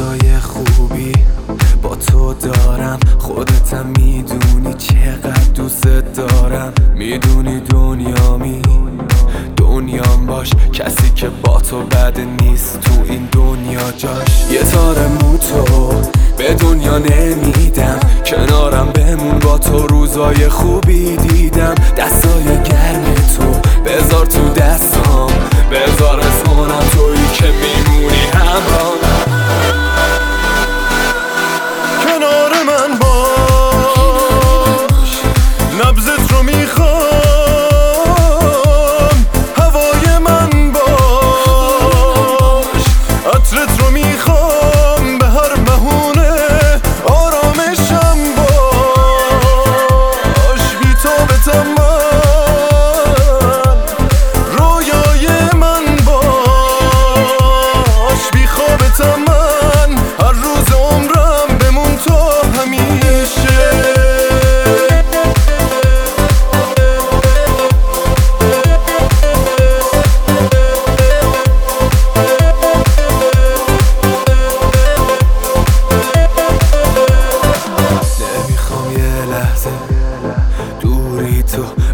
روزای خوبی با تو دارم. خودتم می‌دونی چقدر دوست دارم. می‌دونی دنیامی دنیام باش. کسی که با تو بد نیست تو این دنیا جاش. یه تار موتو به دنیا نمیدم. کنارم بمون با تو روزای خوبی دیدم. دستای گرم تو بذار تو دستام. بذار اسمانم توی که میمونی همراه.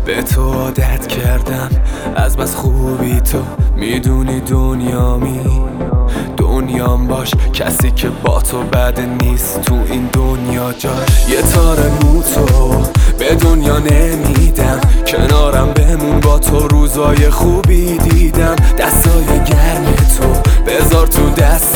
به تو عادت کردم. از بس خوبی تو می‌دونی دنیامی. دنیام باش کسی که با تو بد نیست تو این دنیا جاش. یه تار موتو به دنیا نمیدم. کنارم بمون با تو روزای خوبی دیدم. دستای گرم تو بذار تو دست